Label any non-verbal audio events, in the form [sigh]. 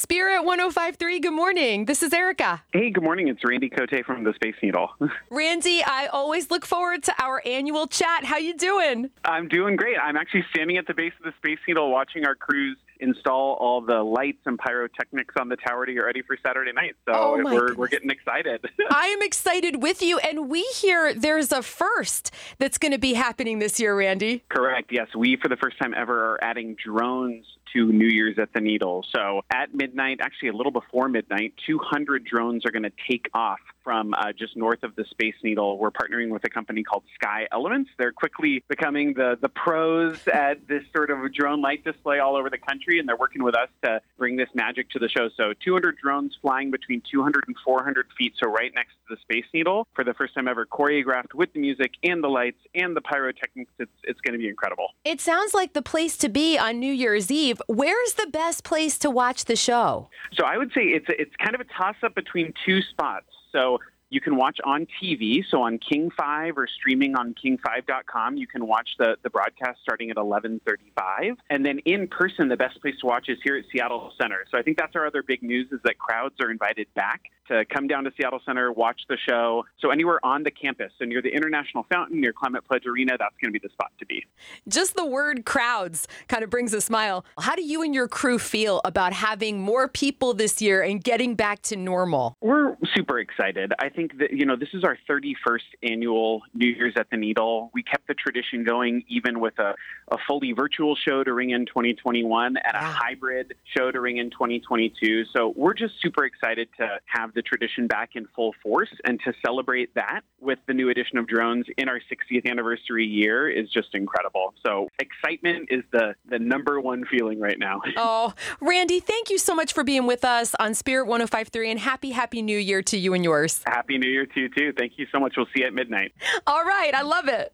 Spirit 1053, good morning. This is Erica. Hey, good morning. It's Randy Cote from the Space Needle. [laughs] Randy, I always look forward to our annual chat. How you doing? I'm doing great. I'm actually standing at the base of the Space Needle watching our crews install all the lights and pyrotechnics on the tower to get ready for Saturday night. So Oh, we're, goodness. we're getting excited. [laughs] I am excited with you, and we hear there's a first that's going to be happening this year, Randy. Correct. Yes, we for the first time ever are adding drones to New Year's at the Needle. So at midnight, actually a little before midnight, 200 drones are going to take off from uh, just north of the Space Needle. We're partnering with a company called Sky Elements. They're quickly becoming the the pros [laughs] at this sort of drone light display all over the country, and they're working with us to bring this magic to the show. So 200 drones flying between 200 and 400 feet, so right next to the Space Needle for the first time ever, choreographed with the music and the lights and the pyrotechnics. It's it's going to be incredible. It sounds like the place to be on New Year's Eve. Where's the best place to watch the show? So I would say it's it's kind of a toss up between two spots. So you can watch on TV, so on King 5 or streaming on king5.com, you can watch the, the broadcast starting at 11:35. And then in person, the best place to watch is here at Seattle Center. So I think that's our other big news is that crowds are invited back to come down to Seattle Center, watch the show. So anywhere on the campus, so near the International Fountain, near Climate Pledge Arena, that's going to be the spot to be. Just the word crowds kind of brings a smile. How do you and your crew feel about having more people this year and getting back to normal? We're super excited. I think that, you know, this is our 31st annual New Year's at the Needle. We kept the tradition going even with a, a fully virtual show to ring in 2021 and a hybrid show to ring in 2022. So we're just super excited to have the tradition back in full force and to celebrate that with the new edition of drones in our 60th anniversary year is just incredible. So excitement is the, the number one feeling right now. [laughs] Oh, Randy, thank you so much for being with us on Spirit 1053 and happy, happy new year to you and yours. Happy New Year to you too. Thank you so much. We'll see you at midnight. All right, I love it.